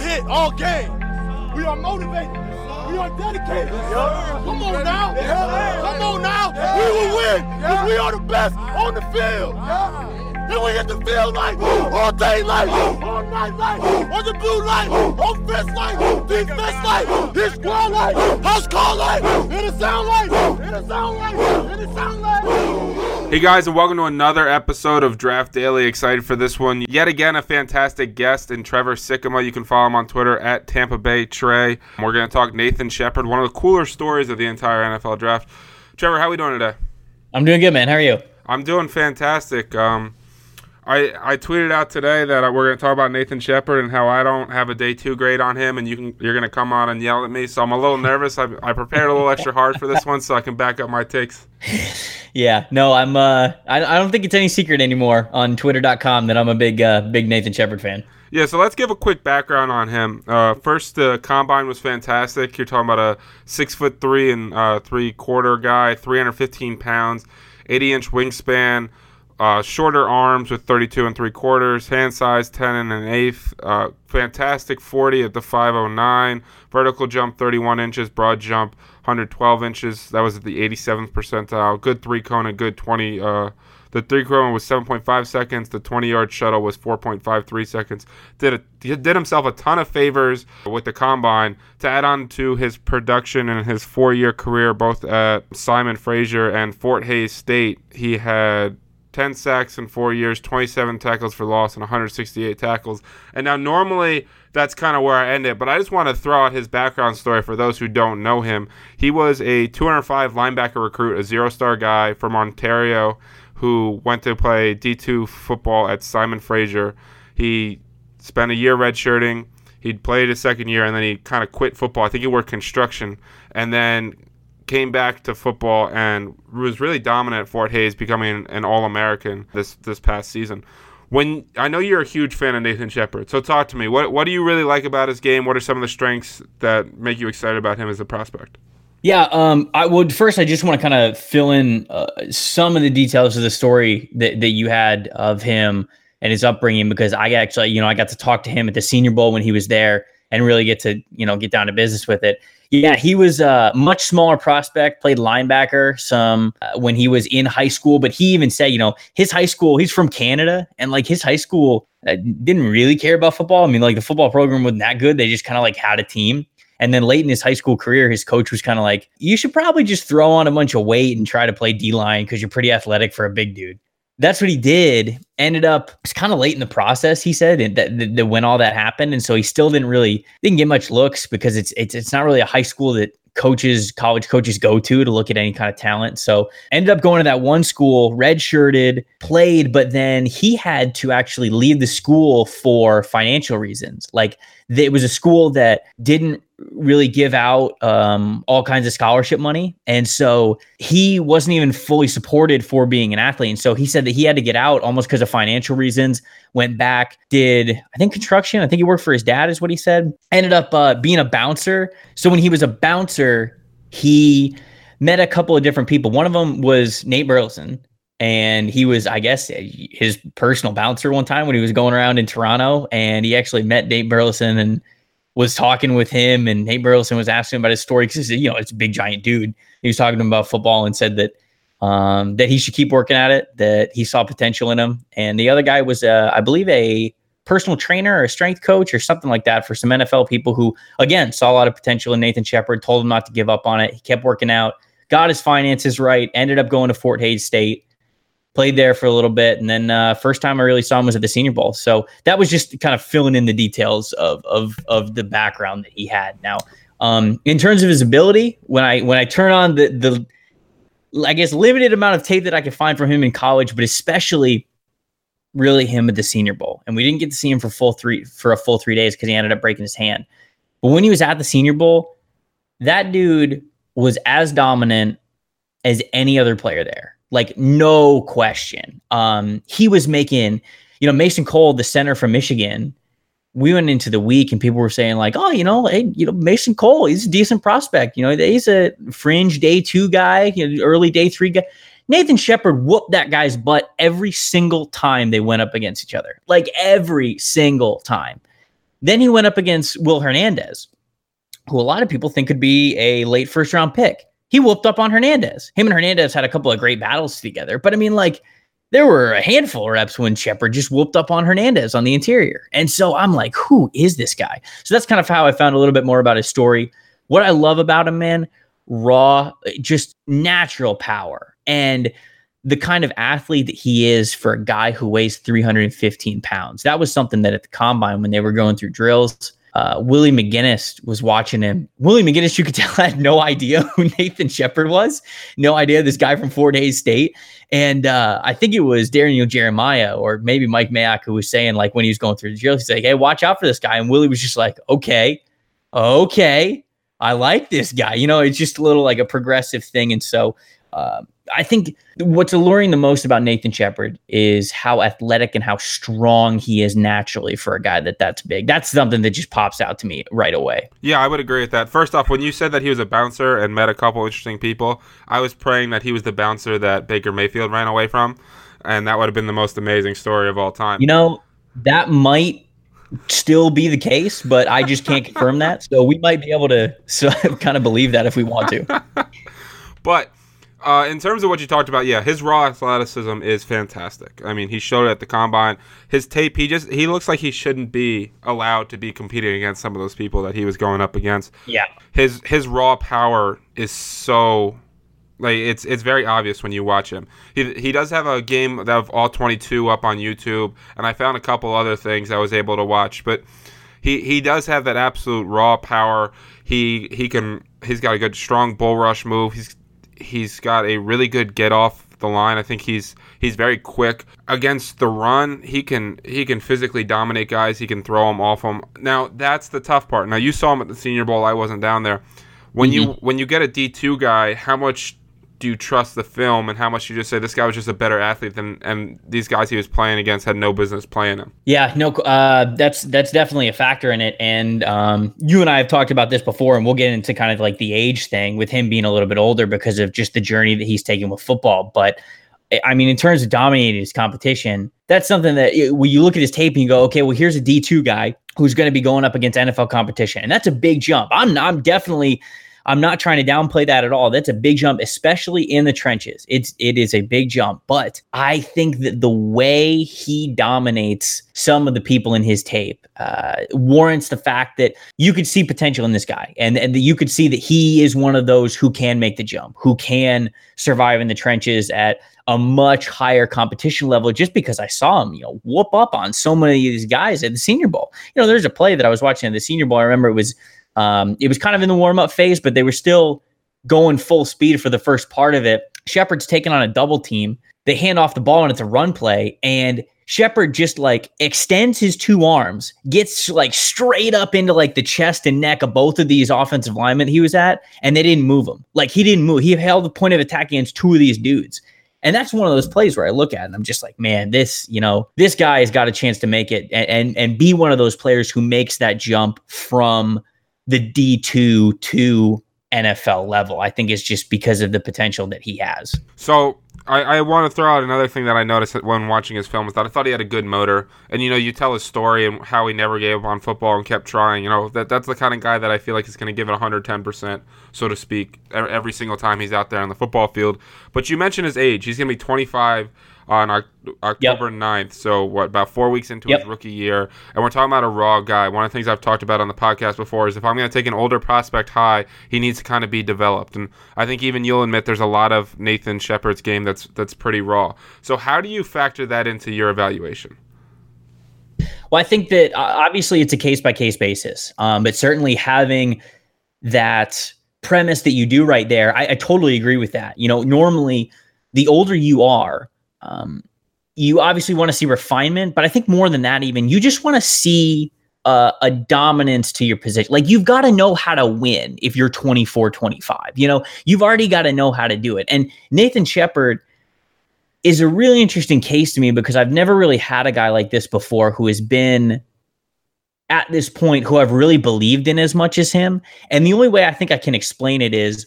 a hit all game. We are motivated. We are dedicated. Come on now. Come on now. We will win because we are the best on the field. And we hit the field like all day like all night like on the blue light, offense like defense like his squad light, house call light, in the sound like in the sound like in the sound like. Hey guys, and welcome to another episode of Draft Daily. Excited for this one. Yet again, a fantastic guest in Trevor Sikkema. You can follow him on Twitter at Tampa Bay Tre. We're going to talk Nathan Shepherd, one of the cooler stories of the entire NFL draft. Trevor, how are we doing today? I'm doing good, man. How are you? I'm doing fantastic. Um, I, I tweeted out today that we're going to talk about Nathan Shepherd and how I don't have a day two grade on him, and you can you're going to come on and yell at me. So I'm a little nervous. I, I prepared a little extra hard for this one so I can back up my takes. Yeah, no, I'm. Uh, I, I don't think it's any secret anymore on Twitter.com that I'm a big uh, big Nathan Shepherd fan. Yeah, so let's give a quick background on him. Uh, first, the combine was fantastic. You're talking about a six foot three and uh, three quarter guy, 315 pounds, 80 inch wingspan. Uh, shorter arms with 32 and three quarters, hand size 10 and an eighth. Uh, fantastic 40 at the 509. Vertical jump 31 inches, broad jump 112 inches. That was at the 87th percentile. Good three cone and good 20. Uh, the three cone was 7.5 seconds. The 20 yard shuttle was 4.53 seconds. Did a, did himself a ton of favors with the combine to add on to his production in his four year career, both at Simon Fraser and Fort Hays State. He had 10 sacks in four years, 27 tackles for loss, and 168 tackles. And now, normally, that's kind of where I end it, but I just want to throw out his background story for those who don't know him. He was a 205 linebacker recruit, a zero star guy from Ontario who went to play D2 football at Simon Fraser. He spent a year redshirting. He'd played his second year and then he kind of quit football. I think he worked construction and then came back to football and was really dominant at Fort Hays, becoming an All American this this past season. When I know you're a huge fan of Nathan Shepherd, so talk to me. What what do you really like about his game? What are some of the strengths that make you excited about him as a prospect? Yeah, um, I would first. I just want to kind of fill in uh, some of the details of the story that that you had of him and his upbringing because I actually, you know, I got to talk to him at the Senior Bowl when he was there and really get to you know get down to business with it. Yeah, he was a much smaller prospect, played linebacker some uh, when he was in high school, but he even said, you know, his high school, he's from Canada, and like his high school uh, didn't really care about football. I mean, like the football program wasn't that good. They just kind of like had a team. And then late in his high school career, his coach was kind of like, you should probably just throw on a bunch of weight and try to play D line because you're pretty athletic for a big dude that's what he did. Ended up it's kind of late in the process, he said, that, that, that, when all that happened, and so he still didn't really didn't get much looks because it's it's it's not really a high school that coaches, college coaches go to to look at any kind of talent. So ended up going to that one school, redshirted, played, but then he had to actually leave the school for financial reasons. Like it was a school that didn't really give out um, all kinds of scholarship money. And so he wasn't even fully supported for being an athlete. And so he said that he had to get out almost because of financial reasons, went back, did, I think, construction. I think he worked for his dad, is what he said. Ended up uh, being a bouncer. So when he was a bouncer, he met a couple of different people. One of them was Nate Burleson. And he was, I guess, his personal bouncer one time when he was going around in Toronto. And he actually met Nate Burleson and was talking with him, and Nate Burleson was asking about his story because you know it's a big giant dude. He was talking to him about football and said that um, that he should keep working at it, that he saw potential in him. And the other guy was, uh, I believe, a personal trainer or a strength coach or something like that for some NFL people who, again, saw a lot of potential in Nathan Shepherd, told him not to give up on it. He kept working out, got his finances right, ended up going to Fort Hays State played there for a little bit, and then uh, first time I really saw him was at the Senior Bowl. So that was just kind of filling in the details of of of the background that he had. Now, um, in terms of his ability, when I when I turn on the the I guess limited amount of tape that I could find from him in college, but especially really him at the Senior Bowl, and we didn't get to see him for full three for a full three days because he ended up breaking his hand. But when he was at the Senior Bowl, that dude was as dominant as any other player there like no question. Um, he was making, you know, Mason Cole, the center from Michigan. We went into the week and people were saying like, oh, you know, hey, you know, Mason Cole, he's a decent prospect. You know, he's a fringe day two guy, you know, early day three guy. Nathan Shepherd whooped that guy's butt every single time they went up against each other, like every single time. Then he went up against Will Hernandez, who a lot of people think could be a late first round pick. He whooped up on Hernandez. Him and Hernandez had a couple of great battles together, but I mean, like, there were a handful of reps when Shepherd just whooped up on Hernandez on the interior. And so I'm like, who is this guy? So that's kind of how I found a little bit more about his story. What I love about him, man, raw, just natural power. And the kind of athlete that he is for a guy who weighs 315 pounds. That was something that at the combine, when they were going through drills, uh, Willie McGinest was watching him. Willie McGinest, you could tell, had no idea who Nathan Shepherd was, no idea this guy from Fort Hays State. And uh, I think it was Daniel Jeremiah or maybe Mike Mayock who was saying, like, when he was going through the drill, he's like, hey, watch out for this guy. And Willie was just like, okay, okay, I like this guy. You know, it's just a little like a progressive thing. And so, uh, I think what's alluring the most about Nathan Shepherd is how athletic and how strong he is naturally for a guy that that's big. That's something that just pops out to me right away. Yeah, I would agree with that. First off, when you said that he was a bouncer and met a couple interesting people, I was praying that he was the bouncer that Baker Mayfield ran away from, and that would have been the most amazing story of all time. You know, that might still be the case, but I just can't confirm that. So we might be able to so, kind of believe that if we want to. but uh, in terms of what you talked about, yeah, his raw athleticism is fantastic. I mean, he showed it at the combine. His tape, he just he looks like he shouldn't be allowed to be competing against some of those people that he was going up against. Yeah, his his raw power is so like it's it's very obvious when you watch him. He he does have a game of all 22 up on YouTube, and I found a couple other things I was able to watch, but. He, he does have that absolute raw power. He he can he's got a good strong bull rush move. He's he's got a really good get off the line. I think he's he's very quick against the run. He can he can physically dominate guys. He can throw them off them. Now that's the tough part. Now you saw him at the Senior Bowl. I wasn't down there. When mm-hmm. you when you get a D two guy, how much do you trust the film and how much you just say this guy was just a better athlete than and these guys he was playing against had no business playing him yeah no uh, that's that's definitely a factor in it and um, you and i have talked about this before and we'll get into kind of like the age thing with him being a little bit older because of just the journey that he's taken with football but I mean, in terms of dominating his competition, that's something that when you look at his tape and you go, okay, well, here's a D2 guy who's going to be going up against NFL competition. And that's a big jump. I'm, I'm definitely I'm not trying to downplay that at all. That's a big jump, especially in the trenches. It's it is a big jump, but I think that the way he dominates some of the people in his tape uh, warrants the fact that you could see potential in this guy, and and you could see that he is one of those who can make the jump, who can survive in the trenches at a much higher competition level just because I saw him, you know, whoop up on so many of these guys at the Senior Bowl. You know, there's a play that I was watching at the Senior Bowl. I remember it was um, it was kind of in the warm up phase, but they were still going full speed for the first part of it. Shepherd's taking on a double team. They hand off the ball and it's a run play. And Shepherd just like extends his two arms, gets like straight up into like the chest and neck of both of these offensive linemen he was at, and they didn't move him. Like he didn't move. He held the point of attack against two of these dudes. And that's one of those plays where I look at it and I'm just like, man, this, you know, this guy has got a chance to make it and, and, and be one of those players who makes that jump from the D2 to NFL level. I think it's just because of the potential that he has. So I, I want to throw out another thing that I noticed when watching his film is that I thought he had a good motor. And you know, you tell his story and how he never gave up on football and kept trying. You know, that that's the kind of guy that I feel like is going to give it 110 percent, so to speak, every single time he's out there on the football field. But you mentioned his age; he's going to be 25 on October yep. 9th. So, what, about four weeks into yep. his rookie year. And we're talking about a raw guy. One of the things I've talked about on the podcast before is if I'm going to take an older prospect high, he needs to kind of be developed. And I think even you'll admit there's a lot of Nathan Shepherd's game that's that's pretty raw. So, how do you factor that into your evaluation? Well, I think that uh, obviously it's a case by case basis, um, but certainly having that premise that you do right there, I, I totally agree with that. You know, normally the older you are, um, you obviously want to see refinement, but I think more than that, even you just want to see uh, a dominance to your position. Like you've got to know how to win if you're 24, 25. You know, you've already got to know how to do it. And Nathan Shepherd is a really interesting case to me because I've never really had a guy like this before who has been at this point who I've really believed in as much as him. And the only way I think I can explain it is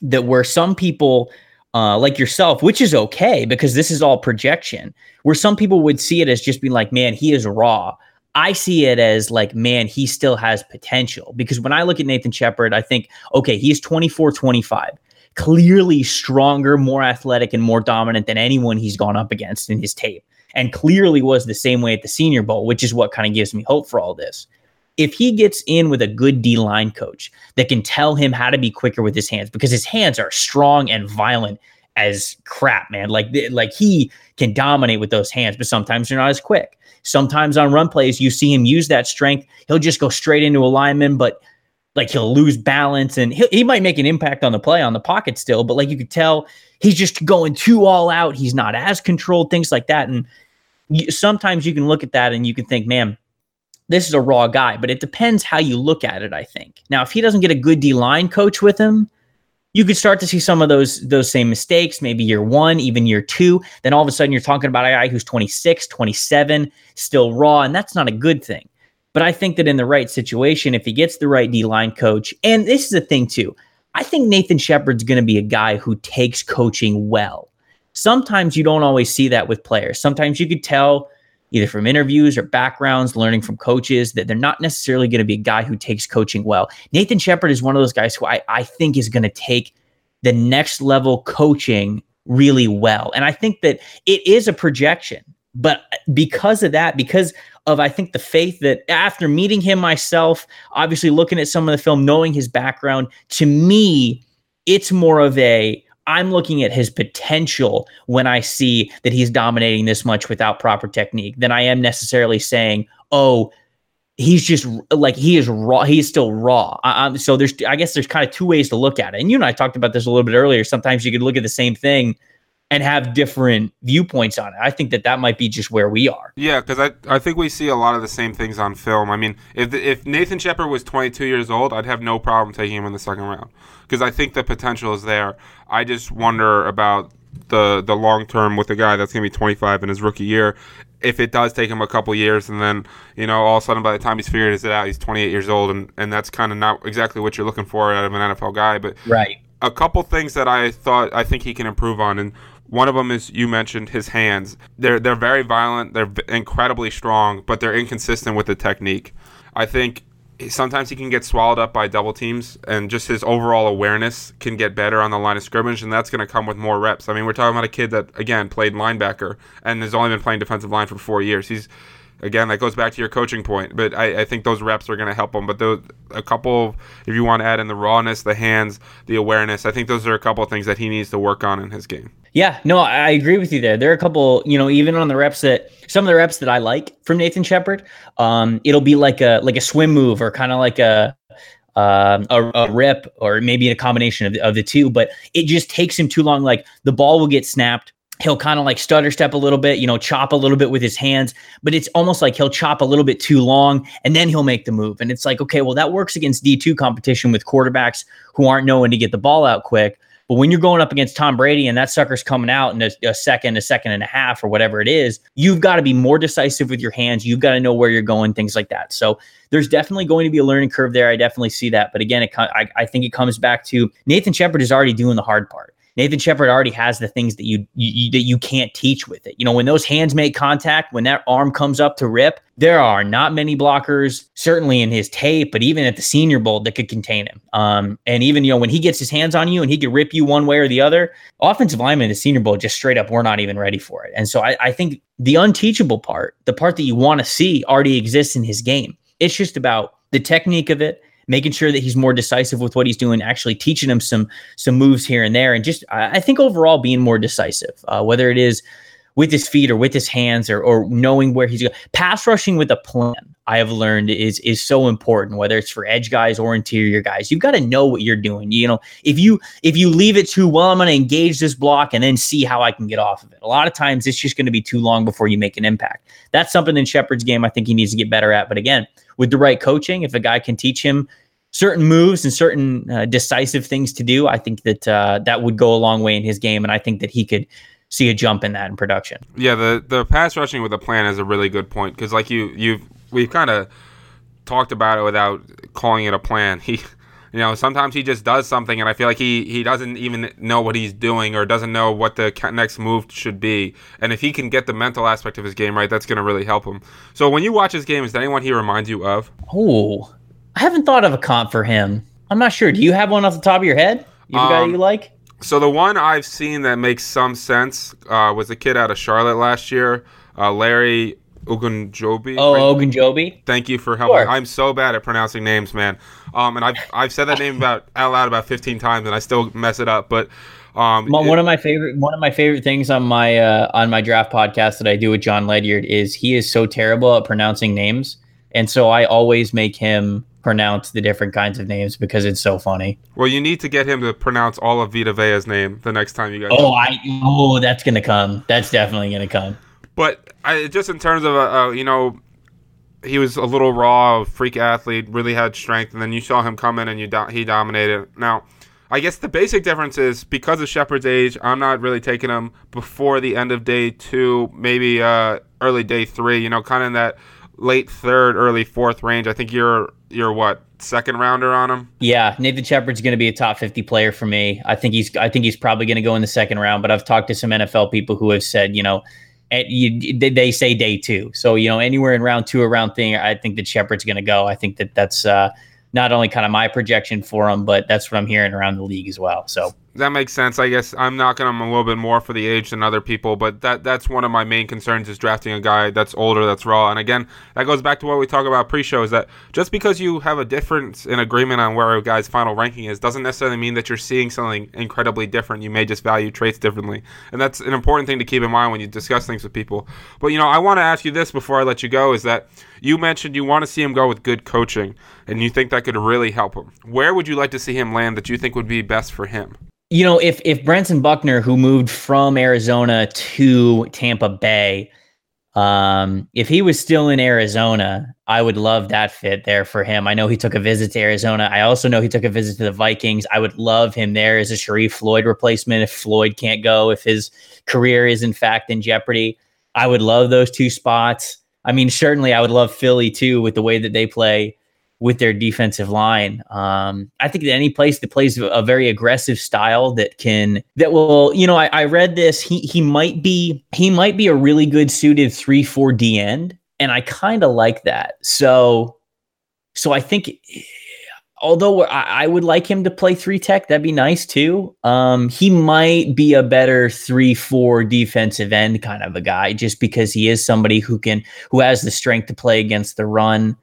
that where some people uh, like yourself, which is okay because this is all projection. Where some people would see it as just being like, man, he is raw. I see it as like, man, he still has potential because when I look at Nathan Shepherd, I think, okay, he's 24, 25, clearly stronger, more athletic, and more dominant than anyone he's gone up against in his tape. And clearly was the same way at the Senior Bowl, which is what kind of gives me hope for all this if he gets in with a good D line coach that can tell him how to be quicker with his hands, because his hands are strong and violent as crap, man. Like like he can dominate with those hands, but sometimes they're not as quick. Sometimes on run plays, you see him use that strength. He'll just go straight into a lineman, but like he'll lose balance and he might make an impact on the play on the pocket still, but like you could tell he's just going too all out. He's not as controlled, things like that. And sometimes you can look at that and you can think, man, this is a raw guy, but it depends how you look at it, I think. Now, if he doesn't get a good D line coach with him, you could start to see some of those those same mistakes, maybe year one, even year two. Then all of a sudden you're talking about a guy who's 26, 27, still raw, and that's not a good thing. But I think that in the right situation, if he gets the right D line coach, and this is the thing too, I think Nathan Shepherd's going to be a guy who takes coaching well. Sometimes you don't always see that with players. Sometimes you could tell either from interviews or backgrounds, learning from coaches, that they're not necessarily going to be a guy who takes coaching well. Nathan Shepherd is one of those guys who I, I think is going to take the next level coaching really well. And I think that it is a projection. But uh, because of that, because of I think the faith that after meeting him myself, obviously looking at some of the film, knowing his background, to me, it's more of a I'm looking at his potential when I see that he's dominating this much without proper technique than I am necessarily saying, oh, he's just like he is raw. He's still raw. Um, so there's, I guess there's kind of two ways to look at it. And you and I talked about this a little bit earlier. Sometimes you could look at the same thing and have different viewpoints on it. I think that that might be just where we are. Yeah, because I, I think we see a lot of the same things on film. I mean, if if Nathan Shepherd was 22 years old, I'd have no problem taking him in the second round because I think the potential is there. I just wonder about the the long term with a guy that's going to be 25 in his rookie year. If it does take him a couple years, and then you know all of a sudden by the time he's figured it out, he's 28 years old, and and that's kind of not exactly what you're looking for out of an NFL guy. But right, a couple things that I thought I think he can improve on, and one of them is you mentioned his hands. They're they're very violent. They're incredibly strong, but they're inconsistent with the technique. I think sometimes he can get swallowed up by double teams, and just his overall awareness can get better on the line of scrimmage, and that's going to come with more reps. I mean, we're talking about a kid that again played linebacker and has only been playing defensive line for four years. He's again, that goes back to your coaching point. But I, I think those reps are going to help him. But those, a couple, of, if you want to add in the rawness, the hands, the awareness, I think those are a couple of things that he needs to work on in his game. Yeah, no, I agree with you there. There are a couple, you know, even on the reps that some of the reps that I like from Nathan Shepherd, um, it'll be like a like a swim move or kind of like a um, a, a, rip or maybe a combination of of the two, but it just takes him too long. Like the ball will get snapped he'll kind of like stutter step a little bit, you know, chop a little bit with his hands, but it's almost like he'll chop a little bit too long and then he'll make the move. And it's like, okay, well, that works against D2 competition with quarterbacks who aren't knowing to get the ball out quick. But when you're going up against Tom Brady and that sucker's coming out in a, a second, a second and a half, or whatever it is, you've got to be more decisive with your hands. You've got to know where you're going, things like that. So there's definitely going to be a learning curve there. I definitely see that. But again, it, I, I think it comes back to Nathan Shepherd is already doing the hard part. Nathan Shepherd already has the things that you, you, that you can't teach with it. You know, when those hands make contact, when that arm comes up to rip, there are not many blockers, certainly in his tape, but even at the Senior Bowl that could contain him. Um, and even you know when he gets his hands on you and he can rip you one way or the other, offensive linemen in the Senior Bowl just straight up we're not even ready for it. And so I, I think the unteachable part, the part that you want to see, already exists in his game. It's just about the technique of it making sure that he's more decisive with what he's doing, actually teaching him some some moves here and there, and just I think overall being more decisive, uh, whether it is with his feet or with his hands or or knowing where he's going. Pass rushing with a plan, I have learned is is so important. Whether it's for edge guys or interior guys, you've got to know what you're doing. You know, if you if you leave it too well, I'm to engage this block and then see how I can get off of it. A lot of times, it's just to be too long before you make an impact. That's something in Shepherd's game I think he needs to get better at. But again, with the right coaching, if a guy can teach him certain moves and certain uh, decisive things to do, I think that uh, that would go a long way in his game, and I think that he could see a jump in that in production. Yeah, the the pass rushing with a plan is a really good point because, like you you've we've kind of talked about it without calling it a plan. He You know, sometimes he just does something, and I feel like he he doesn't even know what he's doing or doesn't know what the next move should be. And if he can get the mental aspect of his game right, that's going to really help him. So when you watch his game, is there anyone he reminds you of? Oh, I haven't thought of a comp for him. I'm not sure. Do you have one off the top of your head? You um, guy you like? So the one I've seen that makes some sense uh, was a kid out of Charlotte last year, uh, Larry Ogunjobi. Oh, right? Ogunjobi. Thank you for helping. Sure. I'm so bad at pronouncing names, man. Um, and I've I've said that name about out loud about 15 times, and I still mess it up. But um, one it, of my favorite one of my favorite things on my uh, on my draft podcast that I do with Jon Ledyard is he is so terrible at pronouncing names, and so I always make him pronounce the different kinds of names because it's so funny. Well, you need to get him to pronounce all of Vita Vea's name the next time you guys. Oh, I oh, that's gonna come. That's definitely gonna come. But I, just in terms of uh, uh, you know, he was a little raw, freak athlete, really had strength, and then you saw him come in and you do- he dominated. Now, I guess the basic difference is because of Shepherd's age, I'm not really taking him before the end of day two, maybe uh, early day three. You know, kind of in that late third, early fourth range. I think you're you're what second rounder on him. Yeah, Nathan Shepherd's going to be a top fifty player for me. I think he's I think he's probably going to go in the second round. But I've talked to some NFL people who have said, you know, at, you, they say day two. So you know, anywhere in round two or round three, I think that Shepherd's going to go. I think that that's uh, not only kind of my projection for him, but that's what I'm hearing around the league as well. So that makes sense. I guess I'm knocking him a little bit more for the age than other people, but that that's one of my main concerns is drafting a guy that's older, that's raw. And again, that goes back to what we talk about pre-show is that just because you have a difference in agreement on where a guy's final ranking is doesn't necessarily mean that you're seeing something incredibly different. You may just value traits differently. And that's an important thing to keep in mind when you discuss things with people. But you know, I want to ask you this before I let you go is that you mentioned you want to see him go with good coaching and you think that could really help him. Where would you like to see him land that you think would be best for him? You know, if if Brentson Buckner, who moved from Arizona to Tampa Bay, um, if he was still in Arizona, I would love that fit there for him. I know he took a visit to Arizona. I also know he took a visit to the Vikings. I would love him there as a Sharrif Floyd replacement if Floyd can't go, if his career is in fact in jeopardy. I would love those two spots. I mean, certainly I would love Philly too with the way that they play with their defensive line. Um, I think that any place that plays a very aggressive style that can that will, you know, I, I read this. He he might be he might be a really good suited three four D end, and I kind of like that. So so I think. Although I, would like him to play three tech, that'd be nice too. Um, he might be a better three four defensive end kind of a guy, just because he is somebody who can who has the strength to play against the run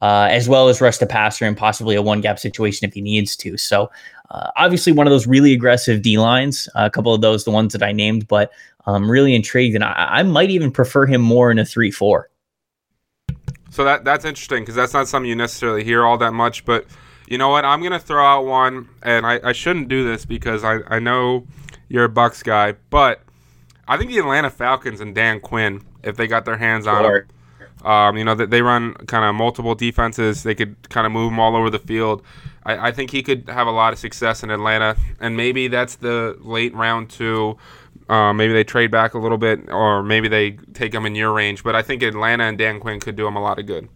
uh, as well as rush the passer and possibly a one gap situation if he needs to. So, uh, obviously, one of those really aggressive D lines, uh, a couple of those, the ones that I named, but I'm really intrigued, and I, I might even prefer him more in a 3 4. So, that that's interesting because that's not something you necessarily hear all that much. But you know what? I'm going to throw out one, and I, I shouldn't do this because I, I know you're a Bucks guy, but I think the Atlanta Falcons and Dan Quinn, if they got their hands on him, um, you know that they run kind of multiple defenses. They could kind of move him all over the field. I, I, think he could have a lot of success in Atlanta, and maybe that's the late round two. Uh, maybe they trade back a little bit, or maybe they take him in your range. But I think Atlanta and Dan Quinn could do him a lot of good.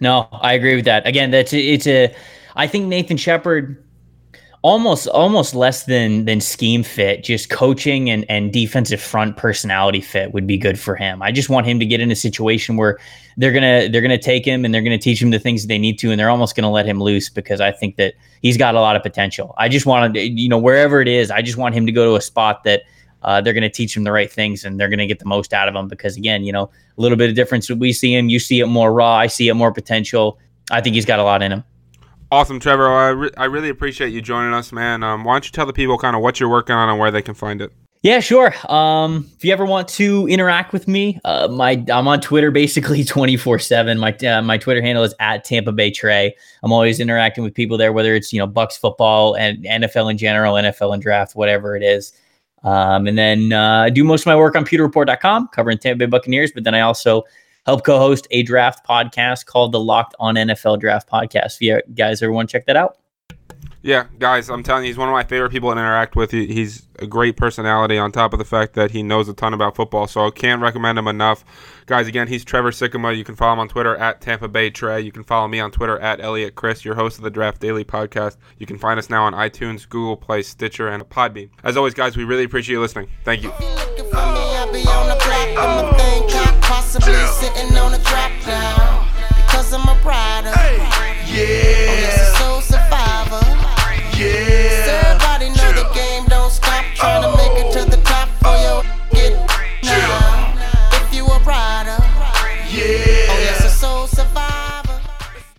No, I agree with that. Again, that's it's a. I think Nathan Shepherd almost almost less than than scheme fit just coaching and and defensive front personality fit would be good for him. I just want him to get in a situation where they're gonna they're gonna take him and they're gonna teach him the things they need to and they're almost gonna let him loose because i think that he's got a lot of potential. I just want to you know wherever it is i just want him to go to a spot that uh, they're going to teach him the right things and they're going to get the most out of him because again you know a little bit of difference. We see him you see it more raw i see it more potential. I think he's got a lot in him Awesome, Trevor. I, re- I really appreciate you joining us, man. Um, why don't you tell the people kind of what you're working on and where they can find it? Yeah, sure. Um, if you ever want to interact with me, uh, my I'm on Twitter basically 24 seven. My uh, my Twitter handle is at Tampa Bay Tre. I'm always interacting with people there, whether it's you know Bucks football and NFL in general, NFL and draft, whatever it is. Um, and then uh, I do most of my work on PewterReport.com, covering Tampa Bay Buccaneers. But then I also help co-host a draft podcast called the Locked On NFL Draft Podcast. If you guys ever want to check that out. Yeah, guys, I'm telling you, he's one of my favorite people to interact with. He, he's a great personality on top of the fact that he knows a ton about football. So I can't recommend him enough. Guys, again, he's Trevor Sikkema. You can follow him on Twitter at Tampa Bay Tre. You can follow me on Twitter at Elliot Chris, your host of the Draft Daily podcast. You can find us now on iTunes, Google Play, Stitcher, and Podbean. As always, guys, we really appreciate you listening. Thank you. Because I'm a rider. Yeah. soul survivor. Yeah. Everybody know the game don't stop. Trying to make it to the top for oh. your